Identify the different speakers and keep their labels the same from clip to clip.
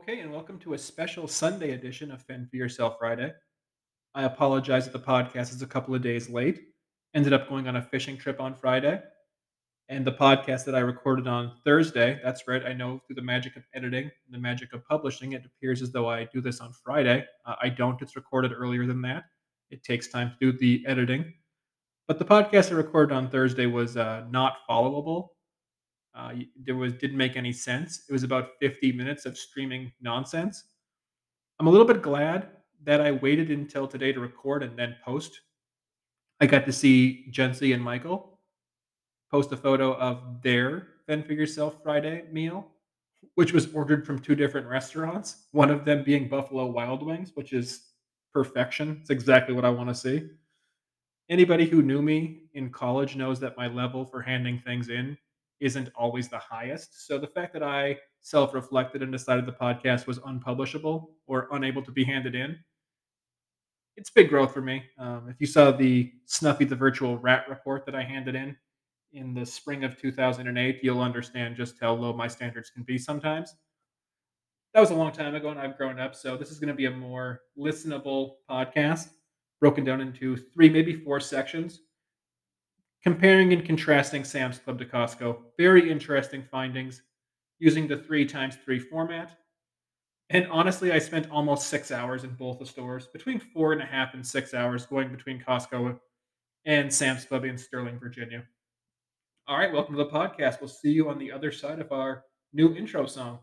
Speaker 1: Okay, and welcome to a special Sunday edition of Fend for Yourself Friday. I apologize that the podcast is a couple of days late. Ended up going on a fishing trip on Friday. And the podcast that I recorded on Thursday, that's right, I know through the magic of editing and the magic of publishing, it appears as though I do this on Friday. Uh, I don't, it's recorded earlier than that. It takes time to do the editing. But the podcast I recorded on Thursday was uh, not followable uh, there was didn't make any sense. It was about 50 minutes of streaming nonsense. I'm a little bit glad that I waited until today to record and then post. I got to see Jency and Michael post a photo of their Fend for Yourself Friday meal, which was ordered from two different restaurants. One of them being Buffalo Wild Wings, which is perfection. It's exactly what I want to see. Anybody who knew me in college knows that my level for handing things in isn't always the highest. So the fact that I self reflected and decided the podcast was unpublishable or unable to be handed in, it's big growth for me. Um, if you saw the Sniffy the Virtual Rat report that I handed in in the spring of 2008, you'll understand just how low my standards can be sometimes. That was a long time ago and I've grown up. So this is going to be a more listenable podcast broken down into three, maybe four sections comparing and contrasting Sam's Club to Costco. Very interesting findings using the three times three format. And honestly, I spent almost six hours in both the stores, between four and a half and six hours going between Costco and Sam's Club in Sterling, Virginia. All right, welcome to the podcast. We'll see you on the other side of our new intro song.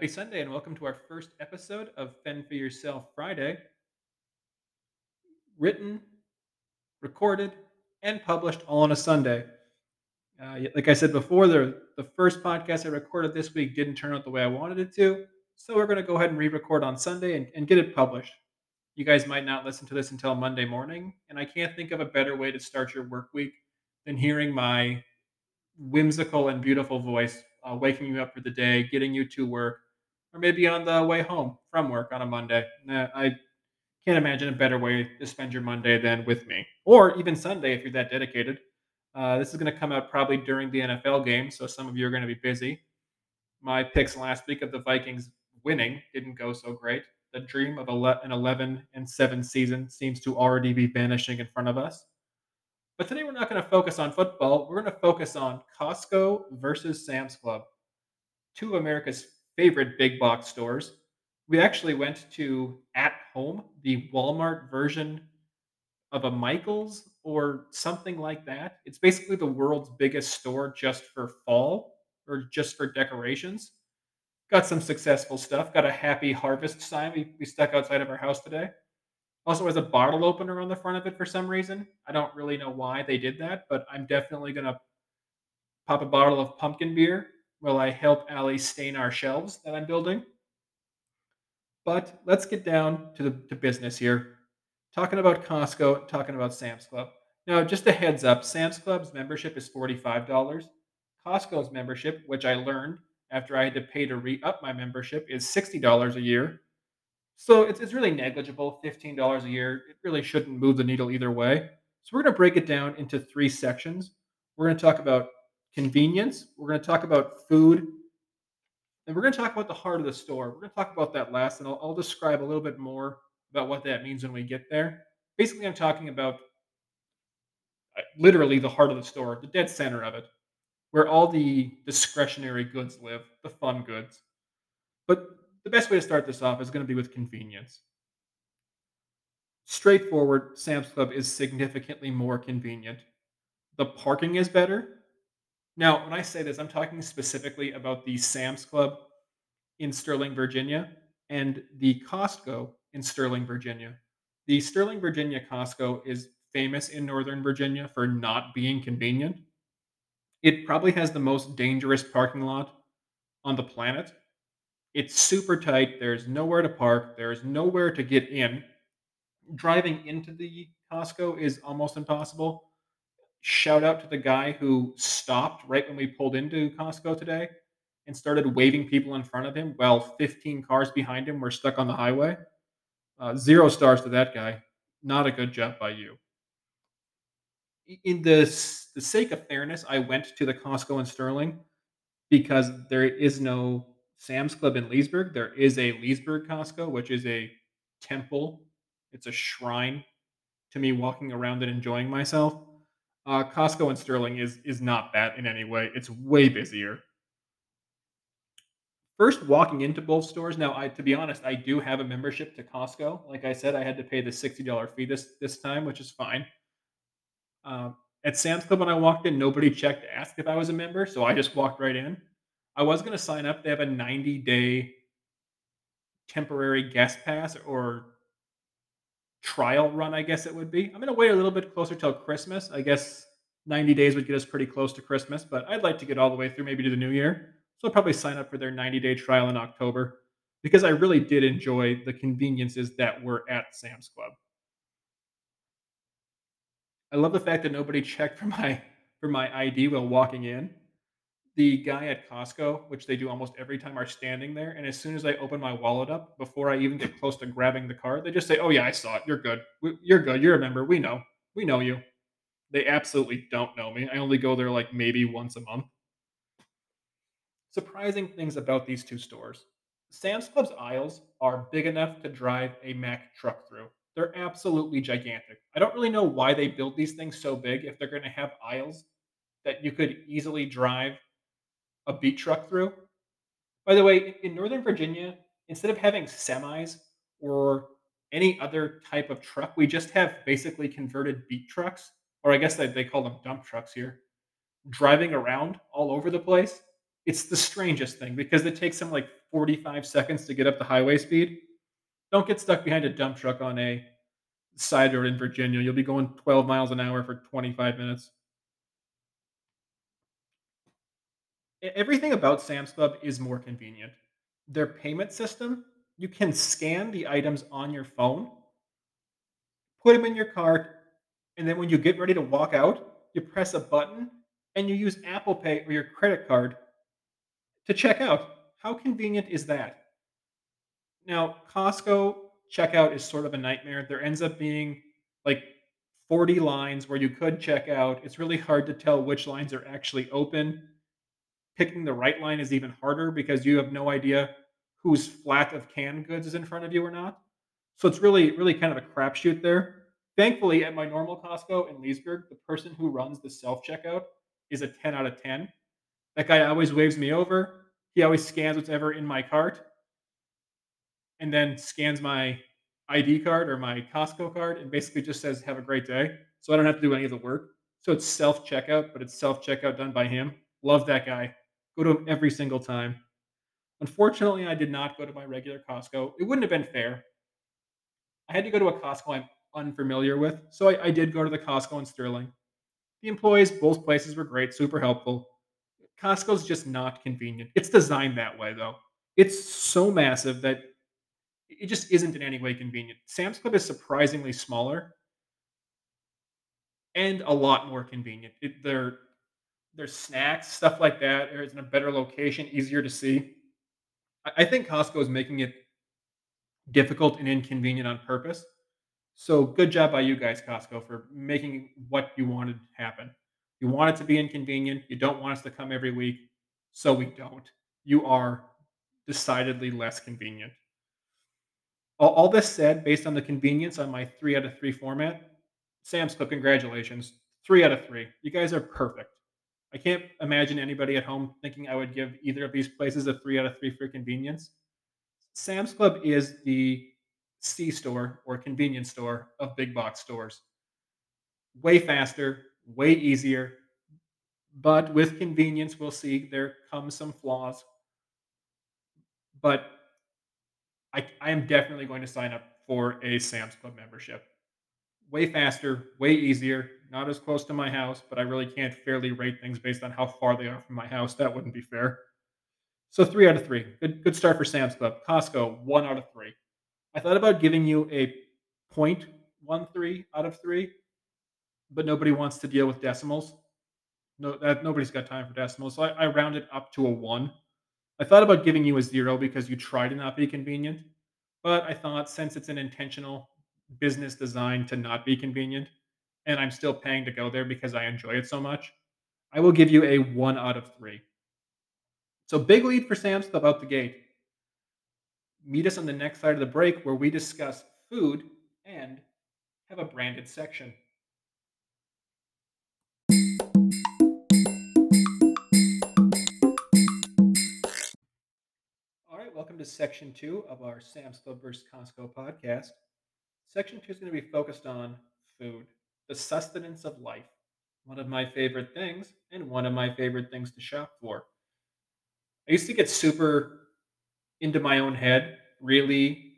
Speaker 1: Happy Sunday and welcome to our first episode of Fend for Yourself Friday. Written, recorded, and published all on a Sunday. Uh, like I said before, the, the first podcast I recorded this week didn't turn out the way I wanted it to. So we're going to go ahead and re record on Sunday and, and get it published. You guys might not listen to this until Monday morning. And I can't think of a better way to start your work week than hearing my whimsical and beautiful voice uh, waking you up for the day, getting you to work, or maybe on the way home from work on a Monday. I can't imagine a better way to spend your Monday than with me, or even Sunday if you're that dedicated. Uh, this is going to come out probably during the NFL game, so some of you are going to be busy. My picks last week of the Vikings winning didn't go so great. The dream of an 11 and 7 season seems to already be vanishing in front of us. But today we're not going to focus on football. We're going to focus on Costco versus Sam's Club, two of America's favorite big box stores. We actually went to At Home, the Walmart version of a Michaels or something like that. It's basically the world's biggest store just for fall or just for decorations. Got some successful stuff. Got a happy harvest sign we, we stuck outside of our house today. Also has a bottle opener on the front of it for some reason. I don't really know why they did that, but I'm definitely going to pop a bottle of pumpkin beer will I help Allie stain our shelves that I'm building. But let's get down to the to business here. Talking about Costco, talking about Sam's Club. Now, just a heads up, Sam's Club's membership is $45. Costco's membership, which I learned after I had to pay to re-up my membership, is $60 a year. So it's, it's really negligible, $15 a year. It really shouldn't move the needle either way. So we're going to break it down into three sections. We're going to talk about convenience. We're going to talk about food. And we're going to talk about the heart of the store. We're going to talk about that last, and I'll, I'll describe a little bit more about what that means when we get there. Basically, I'm talking about uh, literally the heart of the store, the dead center of it, where all the discretionary goods live, the fun goods. But the best way to start this off is going to be with convenience. Straightforward, Sam's Club is significantly more convenient. The parking is better, now, when I say this, I'm talking specifically about the Sam's Club in Sterling, Virginia, and the Costco in Sterling, Virginia. The Sterling, Virginia Costco is famous in Northern Virginia for not being convenient. It probably has the most dangerous parking lot on the planet. It's super tight. There's nowhere to park, there's nowhere to get in. Driving into the Costco is almost impossible shout out to the guy who stopped right when we pulled into Costco today and started waving people in front of him while 15 cars behind him were stuck on the highway. Uh, zero stars to that guy. Not a good job by you. In the, the sake of fairness, I went to the Costco in Sterling because there is no Sam's Club in Leesburg. There is a Leesburg Costco, which is a temple. It's a shrine to me walking around and enjoying myself. Uh, Costco in Sterling is is not that in any way. It's way busier. First, walking into both stores. Now, I to be honest, I do have a membership to Costco. Like I said, I had to pay the sixty dollar fee this this time, which is fine. Um, at Sam's Club, when I walked in, nobody checked to ask if I was a member, so I just walked right in. I was going to sign up. They have a 90 day temporary guest pass or trial run, I guess it would be. I'm going to wait a little bit closer till Christmas. I guess 90 days would get us pretty close to Christmas, but I'd like to get all the way through maybe to the new year. So I'll probably sign up for their 90 day trial in October because I really did enjoy the conveniences that were at Sam's Club. I love the fact that nobody checked for my for my ID while walking in. The guy at Costco, which they do almost every time, are standing there, and as soon as I open my wallet up, before I even get close to grabbing the card, they just say, "Oh yeah, I saw it. You're good. You're good. You're a member. We know. We know you." They absolutely don't know me. I only go there like maybe once a month. Surprising things about these two stores. Sam's Club's aisles are big enough to drive a Mack truck through. They're absolutely gigantic. I don't really know why they build these things so big if they're going to have aisles that you could easily drive a beet truck through. By the way, in Northern Virginia, instead of having semis or any other type of truck, we just have basically converted beet trucks, or I guess they, they call them dump trucks here, driving around all over the place. It's the strangest thing because it takes them like 45 seconds to get up to highway speed. Don't get stuck behind a dump truck on a side road in Virginia. You'll be going 12 miles an hour for 25 minutes. Everything about Sam's Club is more convenient. Their payment system, you can scan the items on your phone, put them in your cart, and then when you get ready to walk out, you press a button and you use Apple Pay or your credit card to check out. How convenient is that? Now, Costco checkout is sort of a nightmare. There ends up being like 40 lines where you could check out. It's really hard to tell which lines are actually open. Picking the right line is even harder because you have no idea whose flat of canned goods is in front of you or not. So it's really, really kind of a crapshoot there. Thankfully, at my normal Costco in Leesburg, the person who runs the self checkout is a 10 out of 10. That guy always waves me over. He always scans whatever in my cart and then scans my ID card or my Costco card and basically just says, Have a great day. So I don't have to do any of the work. So it's self checkout, but it's self checkout done by him. Love that guy. Go to him every single time. Unfortunately, I did not go to my regular Costco. It wouldn't have been fair. I had to go to a Costco I'm unfamiliar with. So I, I did go to the Costco in Sterling. The employees, both places were great, super helpful. Costco's just not convenient. It's designed that way, though. It's so massive that it just isn't in any way convenient. Sam's Club is surprisingly smaller and a lot more convenient. It, their their snacks, stuff like that, is in a better location, easier to see. I, I think Costco is making it difficult and inconvenient on purpose. So good job by you guys, Costco, for making what you wanted happen. You want it to be inconvenient. You don't want us to come every week, so we don't. You are decidedly less convenient. All, all this said, based on the convenience on my three out of three format, Sam's Club, congratulations. Three out of three. You guys are perfect. I can't imagine anybody at home thinking I would give either of these places a three out of three for convenience. Sam's Club is the C store or convenience store of big box stores. Way faster, way easier, but with convenience, we'll see there come some flaws. But I, I am definitely going to sign up for a Sam's Club membership. Way faster, way easier, not as close to my house, but I really can't fairly rate things based on how far they are from my house. That wouldn't be fair. So three out of three. Good good start for Sam's Club. Costco, one out of three. I thought about giving you a point one three out of three, but nobody wants to deal with decimals. No, that nobody's got time for decimals. So I, I rounded up to a one. I thought about giving you a 0 because you try to not be convenient, but I thought since it's an intentional business design to not be convenient, and I'm still paying to go there because I enjoy it so much, I will give you a 1 out of 3. So big lead for Sam's Club out the gate. Meet us on the next side of the break where we discuss food and have a branded section. All right, welcome to section two of our Sam's Club versus Costco podcast. Section two is going to be focused on food, the sustenance of life, one of my favorite things, and one of my favorite things to shop for. I used to get super into my own head, really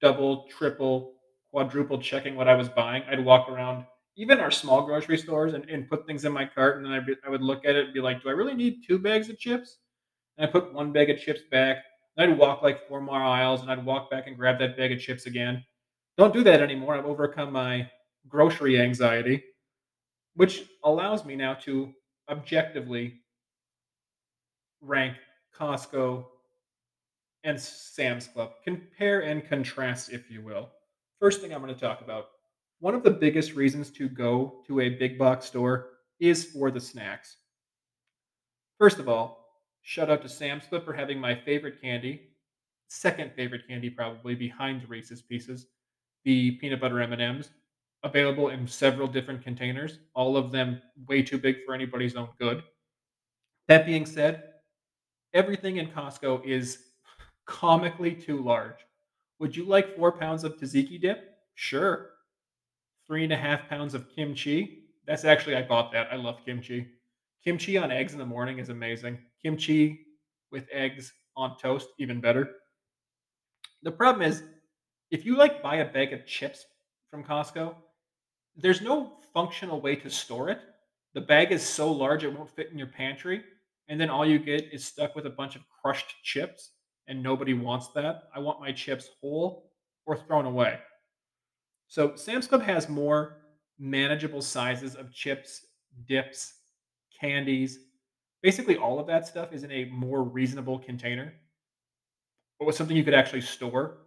Speaker 1: double, triple, quadruple checking what I was buying. I'd walk around even our small grocery stores and, and put things in my cart, and then I'd be, I would look at it and be like, "Do I really need two bags of chips?" And I put one bag of chips back. And I'd walk like four more aisles, and I'd walk back and grab that bag of chips again. Don't do that anymore. I've overcome my grocery anxiety, which allows me now to objectively rank Costco and Sam's Club. Compare and contrast, if you will. First thing I'm going to talk about one of the biggest reasons to go to a big box store is for the snacks. First of all, shout out to Sam's Club for having my favorite candy, second favorite candy probably behind Reese's Pieces, the peanut butter M&Ms, available in several different containers, all of them way too big for anybody's own good. That being said, everything in Costco is comically too large. Would you like four pounds of tzatziki dip? Sure three and a half pounds of kimchi. That's actually, I bought that. I love kimchi. Kimchi on eggs in the morning is amazing. Kimchi with eggs on toast, even better. The problem is, if you like buy a bag of chips from Costco, there's no functional way to store it. The bag is so large it won't fit in your pantry. And then all you get is stuck with a bunch of crushed chips, and nobody wants that. I want my chips whole or thrown away. So Sam's Club has more manageable sizes of chips, dips, candies. Basically, all of that stuff is in a more reasonable container, but with something you could actually store.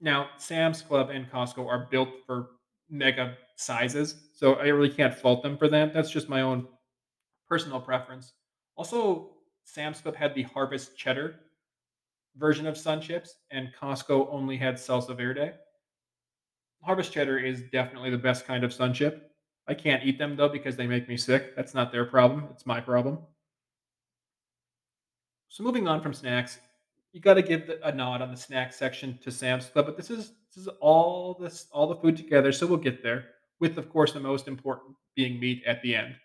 Speaker 1: Now, Sam's Club and Costco are built for mega sizes, so I really can't fault them for that. That's just my own personal preference. Also, Sam's Club had the Harvest Cheddar version of Sun Chips, and Costco only had Salsa Verde. Harvest cheddar is definitely the best kind of sun chip. I can't eat them though because they make me sick. That's not their problem, it's my problem. So moving on from snacks, you got to give a nod on the snack section to Sam's Club, but this is this is all this all the food together, so we'll get there. With of course the most important being meat at the end.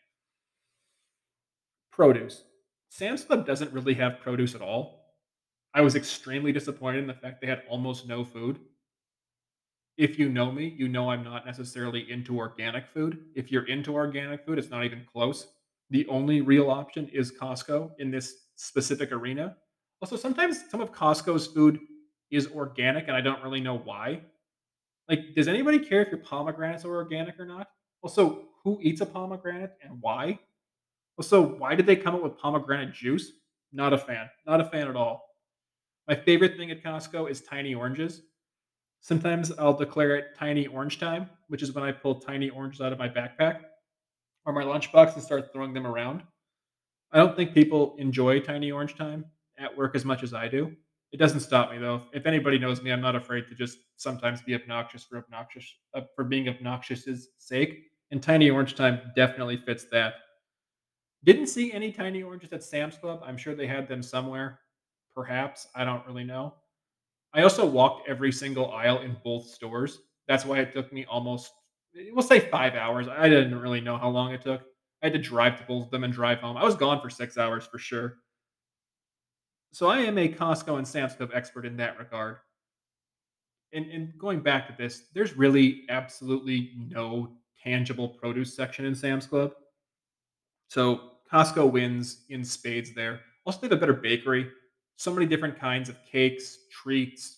Speaker 1: Produce. Sam's Club doesn't really have produce at all. I was extremely disappointed in the fact they had almost no food if you know me, you know I'm not necessarily into organic food. If you're into organic food, it's not even close. The only real option is Costco in this specific arena. Also, sometimes some of Costco's food is organic, and I don't really know why. Like, does anybody care if your pomegranates are organic or not? Also, who eats a pomegranate and why? Also, why did they come up with pomegranate juice? Not a fan. Not a fan at all. My favorite thing at Costco is tiny oranges. Sometimes I'll declare it tiny orange time, which is when I pull tiny oranges out of my backpack or my lunchbox and start throwing them around. I don't think people enjoy tiny orange time at work as much as I do. It doesn't stop me though. If anybody knows me, I'm not afraid to just sometimes be obnoxious for obnoxious uh, for being obnoxious's sake. And tiny orange time definitely fits that. Didn't see any tiny oranges at Sam's Club. I'm sure they had them somewhere. Perhaps I don't really know. I also walked every single aisle in both stores. That's why it took me almost, we'll say five hours. I didn't really know how long it took. I had to drive to both of them and drive home. I was gone for six hours for sure. So I am a Costco and Sam's Club expert in that regard. And, and going back to this, there's really absolutely no tangible produce section in Sam's Club. So Costco wins in spades there. Also, they have a better bakery so many different kinds of cakes, treats.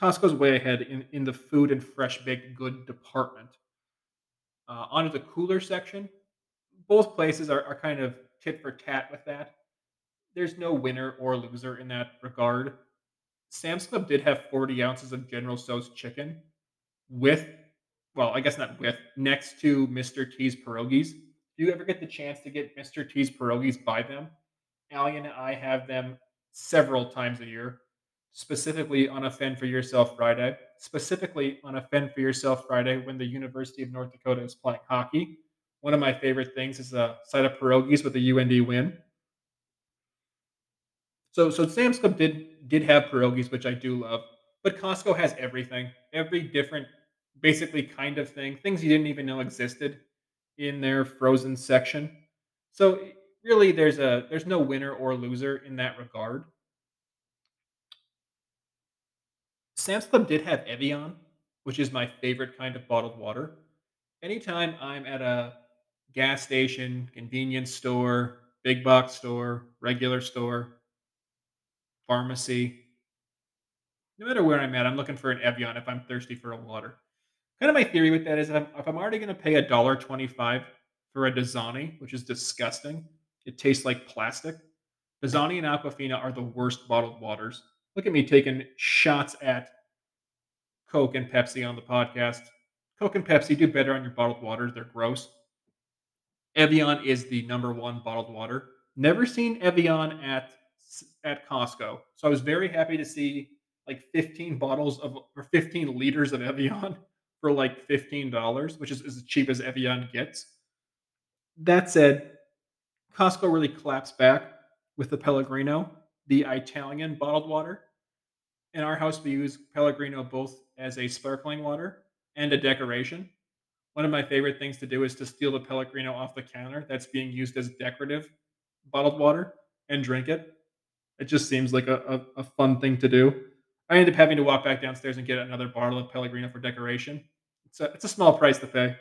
Speaker 1: Costco's way ahead in, in the food and fresh baked good department. Uh, onto the cooler section, both places are, are kind of tit for tat with that. There's no winner or loser in that regard. Sam's Club did have 40 ounces of General Tso's chicken with, well, I guess not with, next to Mr. T's pierogies. If you ever get the chance to get Mr. T's pierogies, buy them. Allie and I have them several times a year, specifically on a Fend for Yourself Friday, specifically on a Fend for Yourself Friday when the University of North Dakota is playing hockey. One of my favorite things is a side of pierogies with a UND win. So, so Sam's Club did did have pierogies, which I do love, but Costco has everything, every different, basically kind of thing, things you didn't even know existed in their frozen section. So really, there's a there's no winner or loser in that regard. Sam's Club did have Evian, which is my favorite kind of bottled water. Anytime I'm at a gas station, convenience store, big box store, regular store, pharmacy, no matter where I'm at, I'm looking for an Evian if I'm thirsty for a water. Kind of my theory with that is if I'm, if I'm already going to pay a dollar twenty-five for a Dasani, which is disgusting, it tastes like plastic. Dasani and Aquafina are the worst bottled waters. Look at me taking shots at Coke and Pepsi on the podcast. Coke and Pepsi do better on your bottled waters. They're gross. Evian is the number one bottled water. Never seen Evian at at Costco, so I was very happy to see like 15 bottles of or 15 liters of Evian for like fifteen dollars, which is as cheap as Evian gets. That said, Costco really claps back with the Pellegrino, the Italian bottled water. In our house, we use Pellegrino both as a sparkling water and a decoration. One of my favorite things to do is to steal the Pellegrino off the counter that's being used as decorative bottled water and drink it. It just seems like a, a, a fun thing to do. I ended up having to walk back downstairs and get another bottle of Pellegrino for decoration. It's a, it's a small price to pay.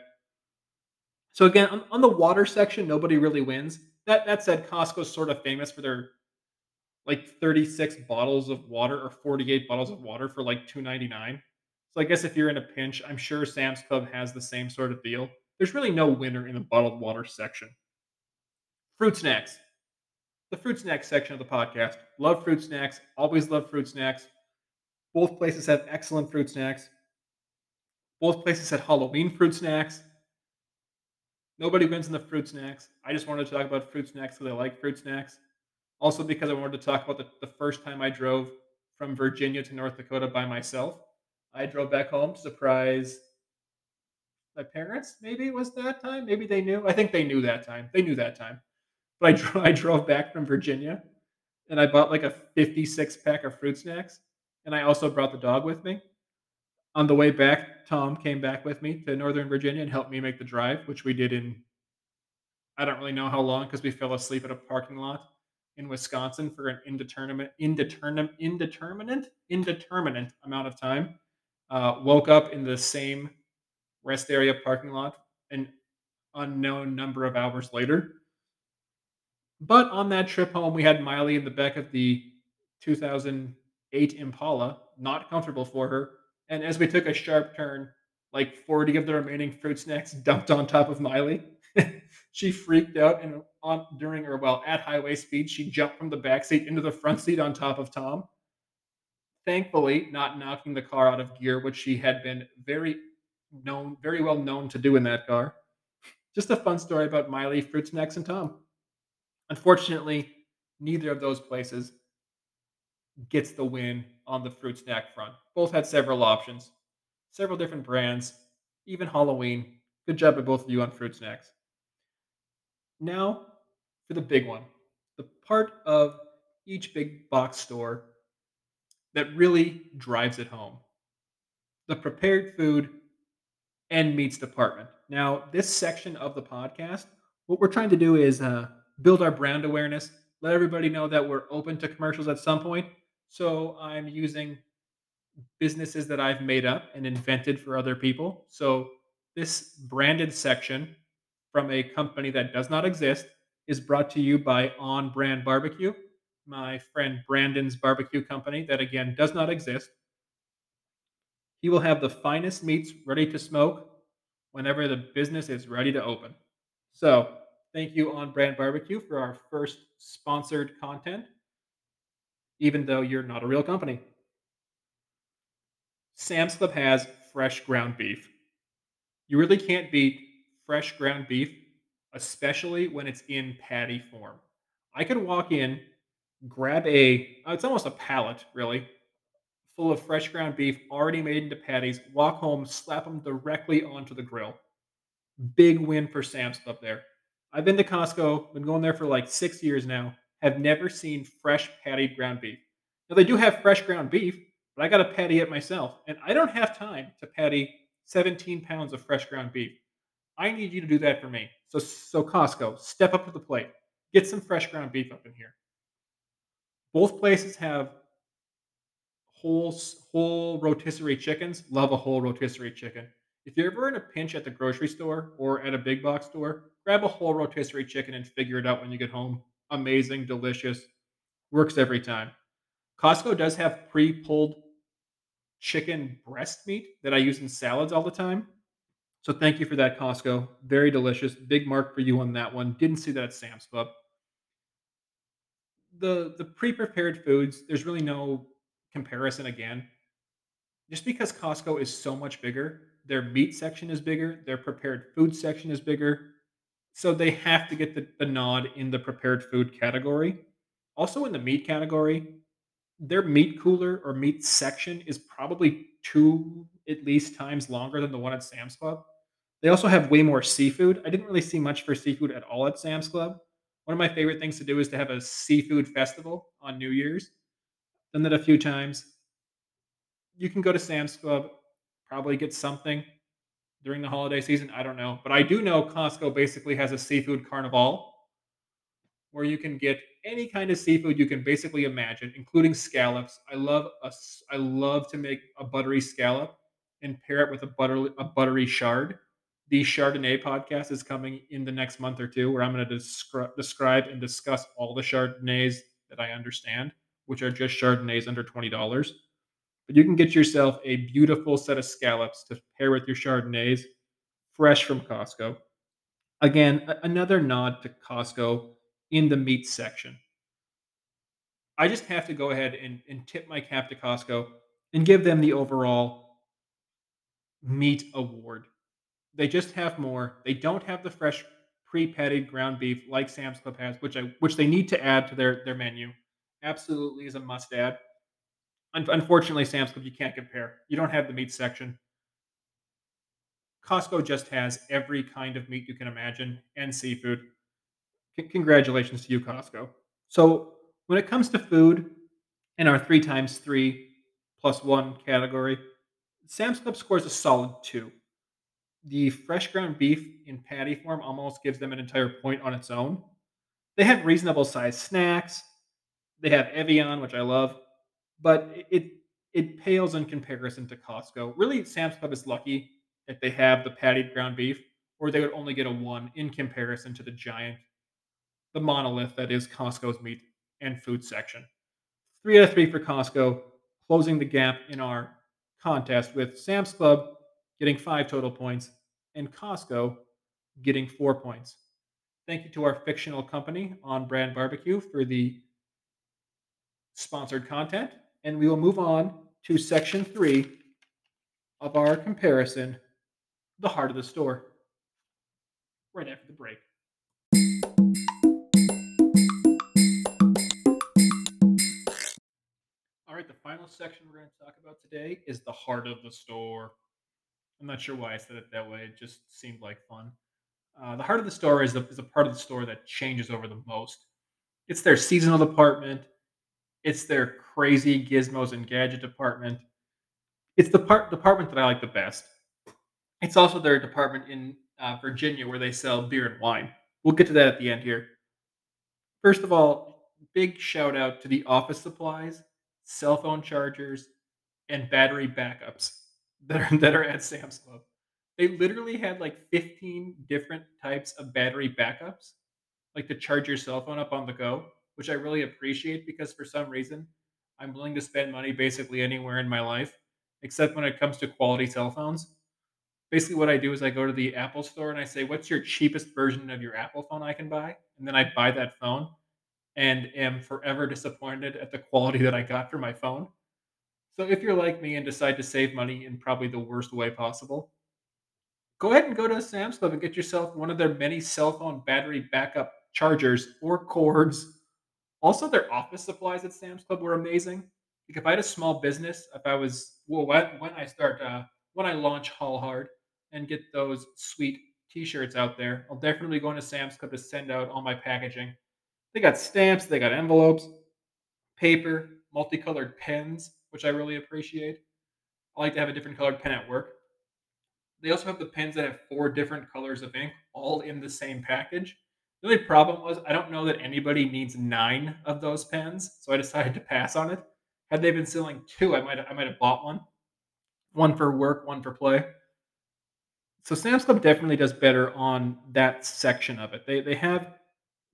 Speaker 1: So again, on, on the water section, nobody really wins. That that said, Costco's sort of famous for their like 36 bottles of water or 48 bottles of water for like 2.99. So I guess if you're in a pinch, I'm sure Sam's Club has the same sort of deal. There's really no winner in the bottled water section. Fruit snacks. The fruit snacks section of the podcast. Love fruit snacks. Always love fruit snacks. Both places have excellent fruit snacks. Both places had Halloween fruit snacks. Nobody wins in the fruit snacks. I just wanted to talk about fruit snacks because I like fruit snacks. Also, because I wanted to talk about the, the first time I drove from Virginia to North Dakota by myself. I drove back home to surprise my parents. Maybe it was that time. Maybe they knew. I think they knew that time. They knew that time. But I, dro- I drove back from Virginia and I bought like a 56 pack of fruit snacks. And I also brought the dog with me. On the way back, Tom came back with me to Northern Virginia and helped me make the drive, which we did in, I don't really know how long because we fell asleep at a parking lot in Wisconsin for an indeterminate, indeterminate, indeterminate, indeterminate amount of time. Uh, woke up in the same rest area parking lot an unknown number of hours later. But on that trip home, we had Miley in the back of the 2008 Impala, not comfortable for her. And as we took a sharp turn, like 40 of the remaining fruit snacks dumped on top of Miley. she freaked out and on during her well at highway speed, she jumped from the back seat into the front seat on top of Tom. Thankfully, not knocking the car out of gear, which she had been very known, very well known to do in that car. Just a fun story about Miley, fruit snacks, and Tom. Unfortunately, neither of those places gets the win on the fruit snack front. Both had several options, several different brands, even Halloween. Good job by both of you on fruit snacks. Now for the big one the part of each big box store that really drives it home the prepared food and meats department. Now, this section of the podcast, what we're trying to do is uh, build our brand awareness, let everybody know that we're open to commercials at some point. So I'm using businesses that I've made up and invented for other people. So this branded section from a company that does not exist is brought to you by On Brand Barbecue, my friend Brandon's barbecue company that again does not exist. He will have the finest meats ready to smoke whenever the business is ready to open. So, Thank you on Brand Barbecue for our first sponsored content, even though you're not a real company. Sam's Club has fresh ground beef. You really can't beat fresh ground beef, especially when it's in patty form. I could walk in, grab a, uh, it's almost a pallet, really, full of fresh ground beef already made into patties, walk home, slap them directly onto the grill. Big win for Sam's Club there. I've been to Costco, been going there for like six years now, have never seen fresh pattied ground beef. Now, they do have fresh ground beef, but I got to patty it myself. And I don't have time to patty 17 pounds of fresh ground beef. I need you to do that for me. So, so Costco, step up to the plate. Get some fresh ground beef up in here. Both places have whole whole rotisserie chickens. Love a whole rotisserie chicken. If you're ever in a pinch at the grocery store or at a big box store, grab a whole rotisserie chicken and figure it out when you get home. Amazing, delicious, works every time. Costco does have pre-pulled chicken breast meat that I use in salads all the time. So thank you for that, Costco. Very delicious. Big mark for you on that one. Didn't see that at Sam's Club. The the pre-prepared foods, there's really no comparison again. Just because Costco is so much bigger, their meat section is bigger, their prepared food section is bigger. So they have to get the, the nod in the prepared food category. Also in the meat category, their meat cooler or meat section is probably two at least times longer than the one at Sam's Club. They also have way more seafood. I didn't really see much for seafood at all at Sam's Club. One of my favorite things to do is to have a seafood festival on New Year's. Done that a few times. You can go to Sam's Club, probably get something during the holiday season. I don't know. But I do know Costco basically has a seafood carnival where you can get any kind of seafood you can basically imagine, including scallops. I love a, I love to make a buttery scallop and pair it with a butter a buttery chard. The Chardonnay podcast is coming in the next month or two, where I'm going to descri- describe and discuss all the Chardonnays that I understand, which are just Chardonnays under twenty dollars. But you can get yourself a beautiful set of scallops to pair with your Chardonnays, fresh from Costco. Again, a- another nod to Costco in the meat section. I just have to go ahead and, and tip my cap to Costco and give them the overall meat award. They just have more. They don't have the fresh pre-petted ground beef like Sam's Club has, which I which they need to add to their their menu. Absolutely is a must add. Un- unfortunately, Sam's Club you can't compare. You don't have the meat section. Costco just has every kind of meat you can imagine and seafood. C- congratulations to you, Costco. So when it comes to food in our three times three plus one category, Sam's Club scores a solid two. The fresh ground beef in patty form almost gives them an entire point on its own. They have reasonable sized snacks. They have Evian, which I love, but it it pales in comparison to Costco. Really, Sam's Club is lucky if they have the pattied ground beef, or they would only get a one in comparison to the giant, the monolith that is Costco's meat and food section. Three out of three for Costco, closing the gap in our contest with Sam's Club getting five total points and Costco getting four points. Thank you to our fictional company on Brand Barbecue for the sponsored content. And we will move on to section three of our comparison the heart of the store right after the break. All right, the final section we're going to talk about today is the heart of the store. I'm not sure why I said it that way. It just seemed like fun. Uh, the heart of the store is a, is a part of the store that changes over the most. It's their seasonal department. It's their crazy gizmos and gadget department. It's the part department that I like the best. It's also their department in uh, Virginia where they sell beer and wine. We'll get to that at the end here. First of all, big shout out to the office supplies, cell phone chargers, and battery backups that are, that are at Sam's Club. They literally had like 15 different types of battery backups, like to charge your cell phone up on the go, which I really appreciate because for some reason I'm willing to spend money basically anywhere in my life, except when it comes to quality cell phones. Basically, what I do is I go to the Apple Store and I say, "What's your cheapest version of your Apple phone I can buy?" And then I buy that phone and am forever disappointed at the quality that I got for my phone. So if you're like me and decide to save money in probably the worst way possible, go ahead and go to Sam's Club and get yourself one of their many cell phone battery backup chargers or cords. Also, their office supplies at Sam's Club were amazing. Like if I had a small business, if I was well, when, when I start uh, when I launch Haul Hard and get those sweet T-shirts out there, I'll definitely go into Sam's Club to send out all my packaging. They got stamps, they got envelopes, paper, multicolored pens, which I really appreciate. I like to have a different colored pen at work. They also have the pens that have four different colors of ink, all in the same package. The only problem was I don't know that anybody needs nine of those pens, so I decided to pass on it. Had they been selling two, I might I might have bought one, one for work, one for play. So Sam's Club definitely does better on that section of it. They they have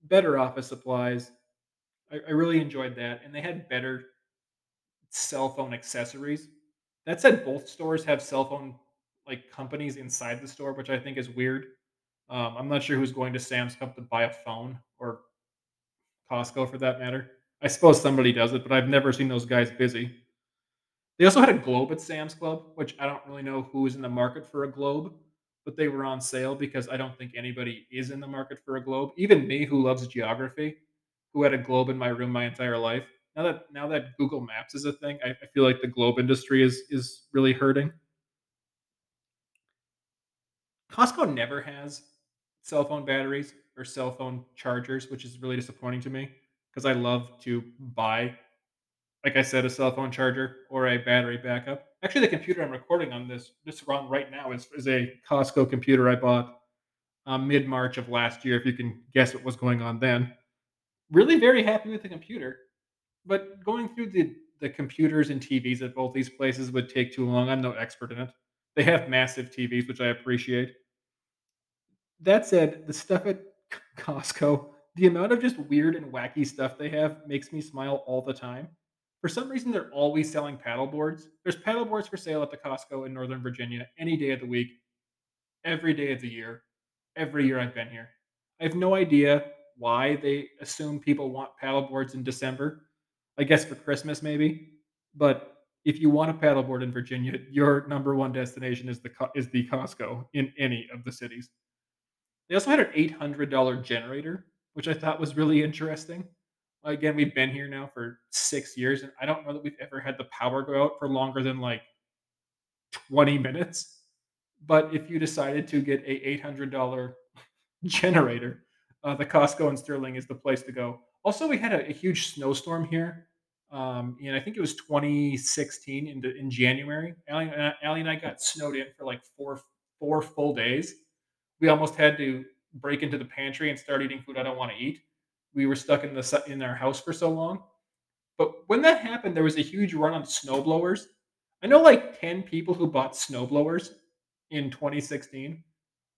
Speaker 1: better office supplies. I, I really enjoyed that, and they had better cell phone accessories. That said, both stores have cell phone like companies inside the store, which I think is weird. Um, I'm not sure who's going to Sam's Club to buy a phone or Costco for that matter. I suppose somebody does it, but I've never seen those guys busy. They also had a globe at Sam's Club, which I don't really know who is in the market for a globe, but they were on sale because I don't think anybody is in the market for a globe. Even me, who loves geography, who had a globe in my room my entire life. Now that now that Google Maps is a thing, I, I feel like the globe industry is is really hurting. Costco never has cell phone batteries or cell phone chargers, which is really disappointing to me because I love to buy, like I said, a cell phone charger or a battery backup. Actually, the computer I'm recording on this this run right now is, is a Costco computer I bought um, mid March of last year. If you can guess what was going on then, really very happy with the computer. But going through the the computers and TVs at both these places would take too long. I'm no expert in it. They have massive TVs, which I appreciate that said, the stuff at Costco, the amount of just weird and wacky stuff they have makes me smile all the time. For some reason, they're always selling paddle boards. There's paddle boards for sale at the Costco in Northern Virginia any day of the week, every day of the year, every year I've been here. I have no idea why they assume people want paddle boards in December. I guess for Christmas, maybe. But if you want a paddleboard in Virginia, your number one destination is the is the Costco in any of the cities. They also had an $800 generator, which I thought was really interesting. Again, we've been here now for 6 years, and I don't know that we've ever had the power go out for longer than, like, 20 minutes. But if you decided to get a $800 generator, uh, the Costco in Sterling is the place to go. Also, we had a, a huge snowstorm here, um, and I think it was 2016 in, in January. Allie, I- Allie and I got snowed in for like four four full days we almost had to break into the pantry and start eating food I don't want to eat. We were stuck in the in our house for so long. But when that happened, there was a huge run on snowblowers. I know like 10 people who bought snowblowers in 2016.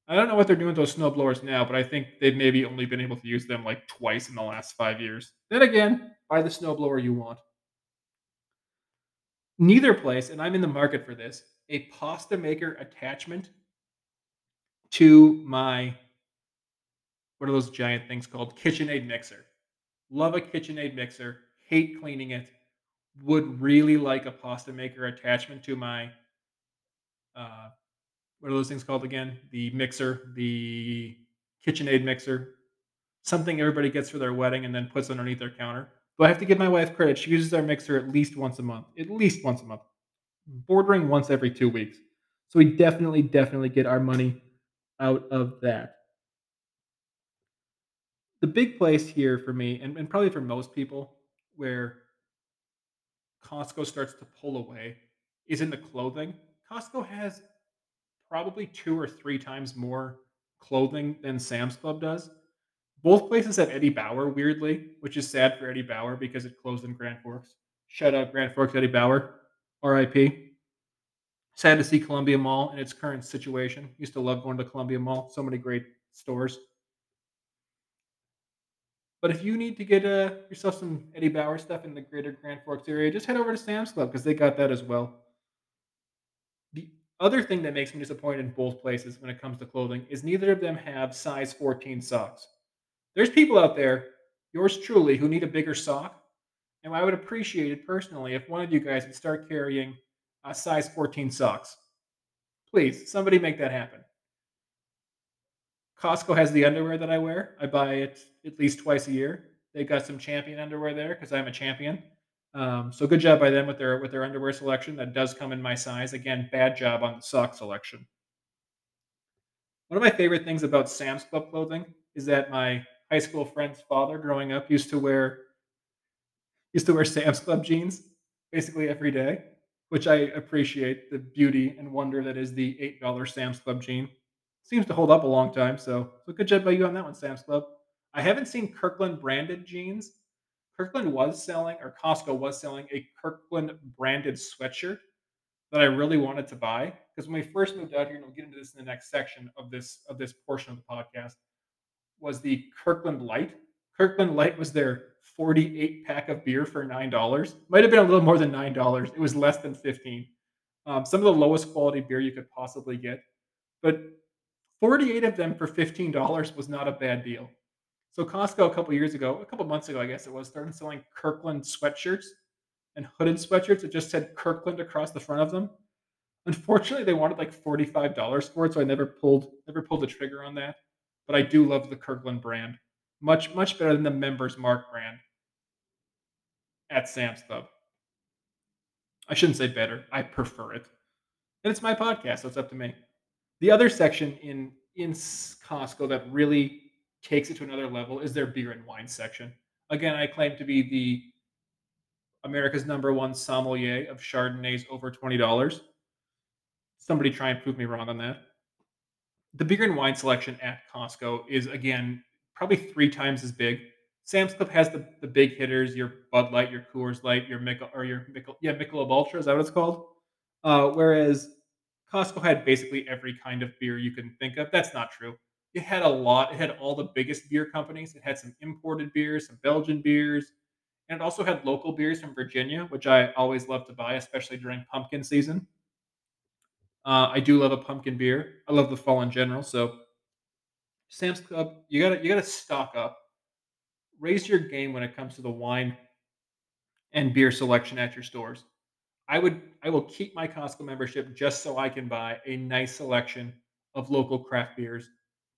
Speaker 1: I don't know what they're doing with those snowblowers now, but I think they've maybe only been able to use them like twice in the last five years. Then again, buy the snowblower you want. Neither place, and I'm in the market for this, a pasta maker attachment to my what are those giant things called? KitchenAid mixer. Love a KitchenAid mixer. Hate cleaning it. Would really like a pasta maker attachment to my uh, what are those things called again? The mixer, the KitchenAid mixer. Something everybody gets for their wedding and then puts underneath their counter. But I have to give my wife credit. She uses our mixer at least once a month. At least once a month. Bordering once every two weeks. So we definitely, definitely get our money out of that. The big place here for me, and, and probably for most people, where Costco starts to pull away is in the clothing. Costco has probably two or three times more clothing than Sam's Club does. Both places have Eddie Bauer, weirdly, which is sad for Eddie Bauer because it closed in Grand Forks. Shout out Grand Forks Eddie Bauer, RIP. Sad to see Columbia Mall in its current situation. Used to love going to Columbia Mall. So many great stores. But if you need to get uh, yourself some Eddie Bauer stuff in the greater Grand Forks area, just head over to Sam's Club because they got that as well. The Other thing that makes me disappointed in both places when it comes to clothing is neither of them have size 14 socks. There's people out there, yours truly, who need a bigger sock, and I would appreciate it personally if one of you guys would start carrying a size 14 socks. Please, somebody make that happen. Costco has the underwear that I wear. I buy it at least twice a year. They got some champion underwear there because I'm a champion. Um, so good job by them with their with their underwear selection. That does come in my size. Again, bad job on the sock selection. One of my favorite things about Sam's Club clothing is that my high school friend's father, growing up, used to wear used to wear Sam's Club jeans basically every day, which I appreciate the beauty and wonder that is the eight dollar Sam's Club jean. Seems to hold up a long time, so so good job by you on that one, Sam's Club. I haven't seen Kirkland branded jeans. Kirkland was selling, or Costco was selling a Kirkland branded sweatshirt that I really wanted to buy because when we first moved out here, and we'll get into this in the next section of this of this portion of the podcast, was the Kirkland Light. Kirkland Light was their 48 pack of beer for nine dollars. Might have been a little more than nine dollars. It was less than 15. Um, some of the lowest quality beer you could possibly get, but 48 of them for $15 was not a bad deal. So Costco a couple years ago, a couple months ago, I guess it was, started selling Kirkland sweatshirts and hooded sweatshirts. It just said Kirkland across the front of them. Unfortunately, they wanted like $45 for it, so I never pulled never pulled the trigger on that. But I do love the Kirkland brand. Much, much better than the Members Mark brand at Sam's Club. I shouldn't say better. I prefer it. And it's my podcast, so it's up to me. The other section in in Costco that really takes it to another level is their beer and wine section. Again, I claim to be the America's number one sommelier of Chardonnays over twenty dollars. Somebody try and prove me wrong on that. The beer and wine selection at Costco is again probably three times as big. Sam's Club has the, the big hitters, your Bud Light, your Coors Light, your Michelob, or your yeah, Michelob Ultra, is that what it's called? Uh, whereas Costco had basically every kind of beer you can think of. That's not true. It had a lot. It had all the biggest beer companies. It had some imported beers, some Belgian beers, and it also had local beers from Virginia, which I always love to buy, especially during pumpkin season. Uh, I do love a pumpkin beer. I love the fall in general. So, Sam's Club, you gotta you gotta stock up, raise your game when it comes to the wine and beer selection at your stores. I would I will keep my Costco membership just so I can buy a nice selection of local craft beers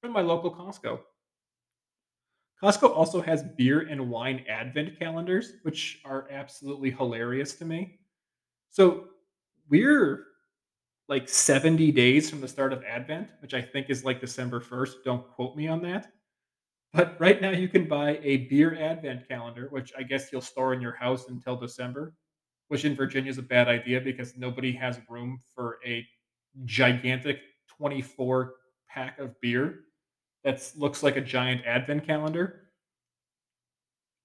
Speaker 1: from my local Costco. Costco also has beer and wine advent calendars, which are absolutely hilarious to me. So we're like 70 days from the start of Advent, which I think is like December 1st. Don't quote me on that. But right now you can buy a beer advent calendar, which I guess you'll store in your house until December which in Virginia is a bad idea because nobody has room for a gigantic 24 pack of beer that looks like a giant advent calendar.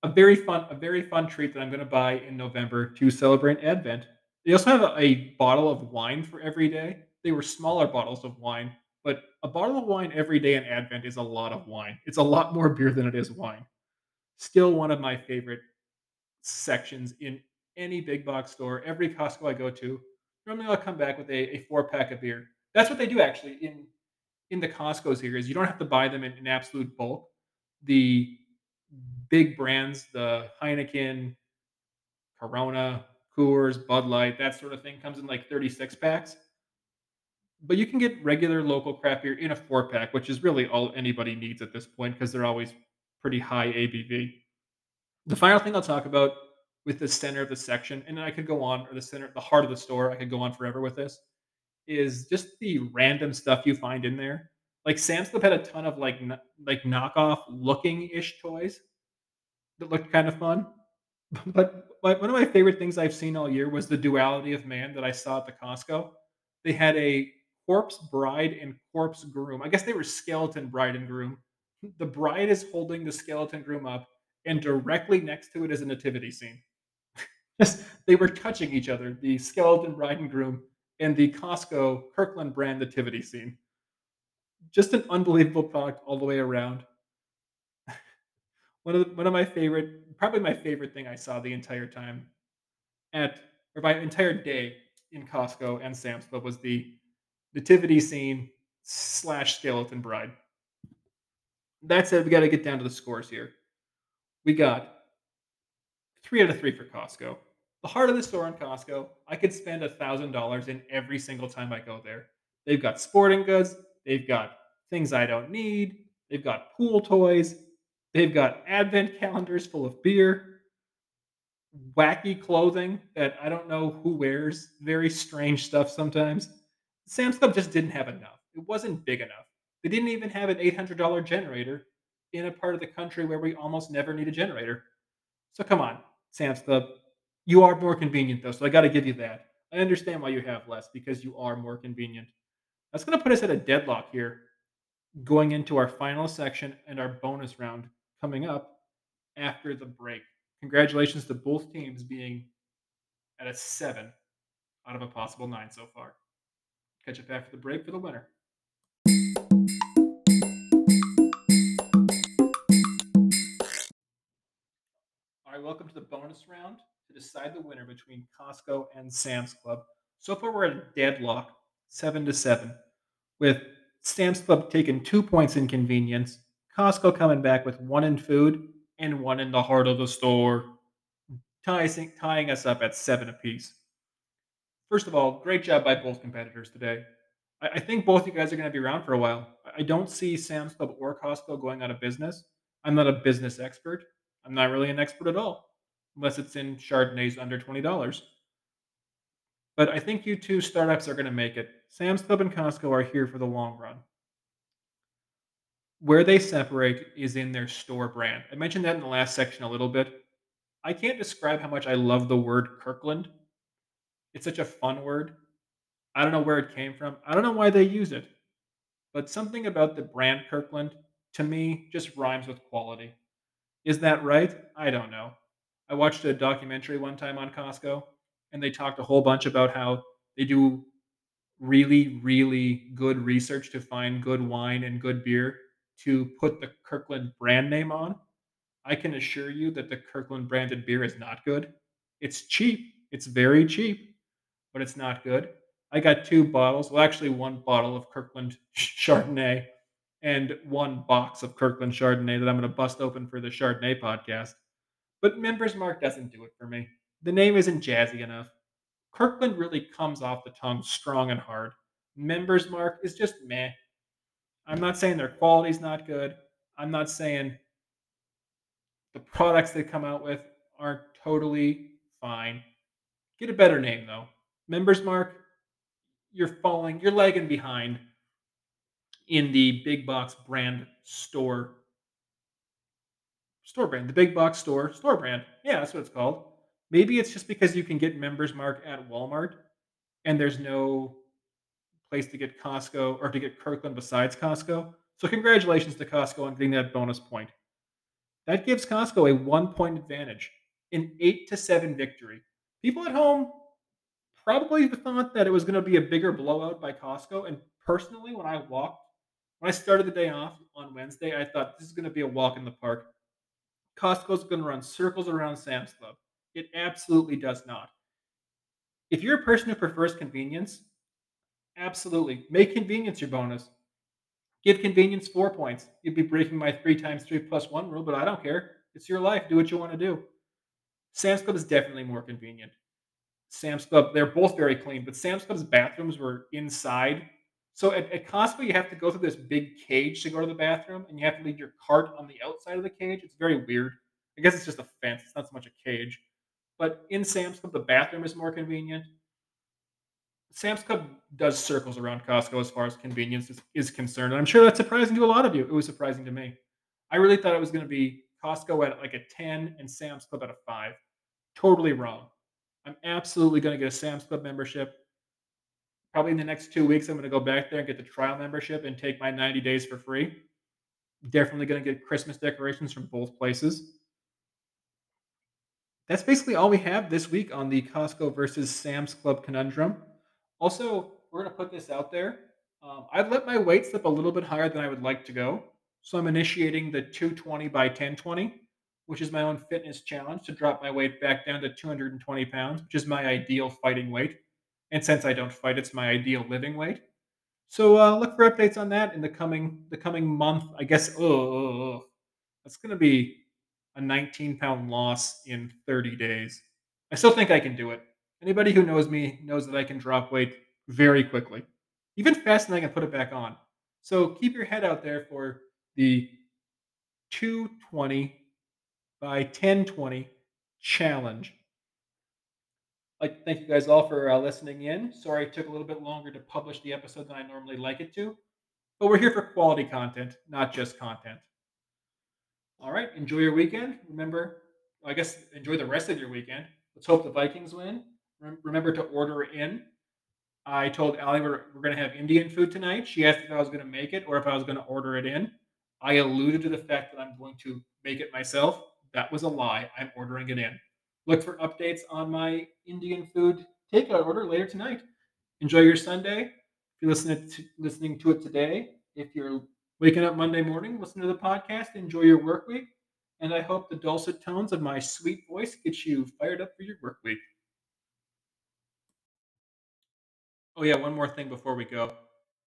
Speaker 1: A very fun, a very fun treat that I'm going to buy in November to celebrate Advent. They also have a, bottle of wine for every day. They were smaller bottles of wine, but a bottle of wine every day in Advent is a lot of wine. It's a lot more beer than it is wine. Still one of my favorite sections in any big box store, every Costco I go to, normally I'll come back with a, a four pack of beer. That's what they do actually in in the Costco's here is you don't have to buy them in, in absolute bulk. The big brands, the Heineken, Corona, Coors, Bud Light, that sort of thing comes in like 36 packs. But you can get regular local craft beer in a four pack, which is really all anybody needs at this point because they're always pretty high ABV. The final thing I'll talk about with the center of the section, and I could go on, or the center, the heart of the store, I could go on forever with this, is just the random stuff you find in there. Like Sam's Club had a ton of like n- like knockoff looking ish toys that looked kind of fun. But, but one of my favorite things I've seen all year was the duality of man that I saw at the Costco. They had a corpse bride and corpse groom. I guess they were skeleton bride and groom. The bride is holding the skeleton groom up, and directly next to it is a nativity scene. They were touching each other, the skeleton bride and groom and the Costco Kirkland brand nativity scene. Just an unbelievable product all the way around. one of the, one of my favorite, probably my favorite thing I saw the entire time at or my entire day in Costco and Sam's Club was the nativity scene slash skeleton bride. That said, we got to get down to the scores here. We got three out of three for Costco. The heart of the store in Costco, I could spend a thousand dollars in every single time I go there. They've got sporting goods, they've got things I don't need, they've got pool toys, they've got advent calendars full of beer, wacky clothing that I don't know who wears, very strange stuff sometimes. Sam's Club just didn't have enough. It wasn't big enough. They didn't even have an $800 generator in a part of the country where we almost never need a generator. So come on, Sam's Club. You are more convenient though, so I got to give you that. I understand why you have less because you are more convenient. That's going to put us at a deadlock here going into our final section and our bonus round coming up after the break. Congratulations to both teams being at a seven out of a possible nine so far. Catch up after the break for the winner. All right, welcome to the bonus round to decide the winner between Costco and Sam's Club. So far, we're at a deadlock, seven to seven, with Sam's Club taking two points in convenience, Costco coming back with one in food and one in the heart of the store, tying, tying us up at seven apiece. First of all, great job by both competitors today. I, I think both you guys are going to be around for a while. I don't see Sam's Club or Costco going out of business. I'm not a business expert. I'm not really an expert at all, unless it's in Chardonnays under $20. But I think you two startups are going to make it. Sam's Club and Costco are here for the long run. Where they separate is in their store brand. I mentioned that in the last section a little bit. I can't describe how much I love the word Kirkland. It's such a fun word. I don't know where it came from. I don't know why they use it. But something about the brand Kirkland, to me, just rhymes with quality. Is that right? I don't know. I watched a documentary one time on Costco, and they talked a whole bunch about how they do really, really good research to find good wine and good beer to put the Kirkland brand name on. I can assure you that the Kirkland branded beer is not good. It's cheap. It's very cheap, but it's not good. I got two bottles, well, actually, one bottle of Kirkland Chardonnay and one box of Kirkland Chardonnay that I'm going to bust open for the Chardonnay podcast. But Members Mark doesn't do it for me. The name isn't jazzy enough. Kirkland really comes off the tongue strong and hard. Members Mark is just meh. I'm not saying their quality's not good. I'm not saying the products they come out with aren't totally fine. Get a better name though. Members Mark, you're falling, you're lagging behind in the big box brand store. Store brand, the big box store, store brand. Yeah, that's what it's called. Maybe it's just because you can get Members Mark at Walmart and there's no place to get Costco or to get Kirkland besides Costco. So congratulations to Costco on getting that bonus point. That gives Costco a one point advantage, an eight to seven victory. People at home probably thought that it was going to be a bigger blowout by Costco. And personally, when I walked, when I started the day off on Wednesday, I thought this is going to be a walk in the park. Costco's going to run circles around Sam's Club. It absolutely does not. If you're a person who prefers convenience, Absolutely. Make convenience your bonus. Give convenience four points. You'd be breaking my three times three plus one rule, but I don't care. It's your life. Do what you want to do. Sam's Club is definitely more convenient. Sam's Club, they're both very clean, but Sam's Club's bathrooms were inside. So at, at Costco, you have to go through this big cage to go to the bathroom, and you have to leave your cart on the outside of the cage. It's very weird. I guess it's just a fence. It's not so much a cage. But in Sam's Club, the bathroom is more convenient. Sam's Club does circles around Costco as far as convenience is, is concerned. And I'm sure that's surprising to a lot of you. It was surprising to me. I really thought it was going to be Costco at like a 10 and Sam's Club at a 5. Totally wrong. I'm absolutely going to get a Sam's Club membership. Probably in the next two weeks, I'm going to go back there and get the trial membership and take my 90 days for free. Definitely going to get Christmas decorations from both places. That's basically all we have this week on the Costco versus Sam's Club conundrum. Also, we're going to put this out there. Um, I've let my weight slip a little bit higher than I would like to go. So I'm initiating the 220 by 1020, which is my own fitness challenge to drop my weight back down to 220 pounds, which is my ideal fighting weight. And since I don't fight, it's my ideal living weight. So uh, look for updates on that in the coming the coming month. I guess. Oh, that's going to be a 19 pound loss in 30 days. I still think I can do it. Anybody who knows me knows that I can drop weight very quickly, even faster than I can put it back on. So keep your head out there for the 220 by 1020 challenge. Like, thank you guys all for uh, listening in. Sorry it took a little bit longer to publish the episode than I normally like it to, but we're here for quality content, not just content. All right, enjoy your weekend. Remember, I guess enjoy the rest of your weekend. Let's hope the Vikings win. Remember to order in. I told Allie we're, we're going to have Indian food tonight. She asked if I was going to make it or if I was going to order it in. I alluded to the fact that I'm going to make it myself. That was a lie. I'm ordering it in. Look for updates on my Indian food takeout order later tonight. Enjoy your Sunday. If you're listening to, listening to it today, if you're waking up Monday morning, listen to the podcast, enjoy your work week, and I hope the dulcet tones of my sweet voice get you fired up for your work week. Oh yeah, one more thing before we go.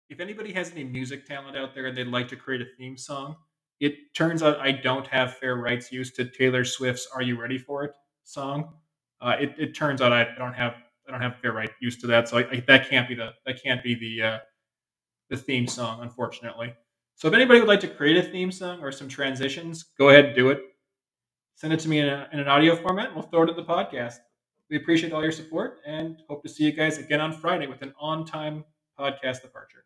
Speaker 1: If anybody has any music talent out there and they'd like to create a theme song, it turns out I don't have fair rights used to Taylor Swift's "Are You Ready for It" song. Uh, it, it turns out I don't have I don't have fair right use to that, so I, I, that can't be the that can't be the uh, the theme song, unfortunately. So if anybody would like to create a theme song or some transitions, go ahead and do it. Send it to me in, a, in an audio format, and we'll throw it in the podcast. We appreciate all your support and hope to see you guys again on Friday with an on time podcast departure.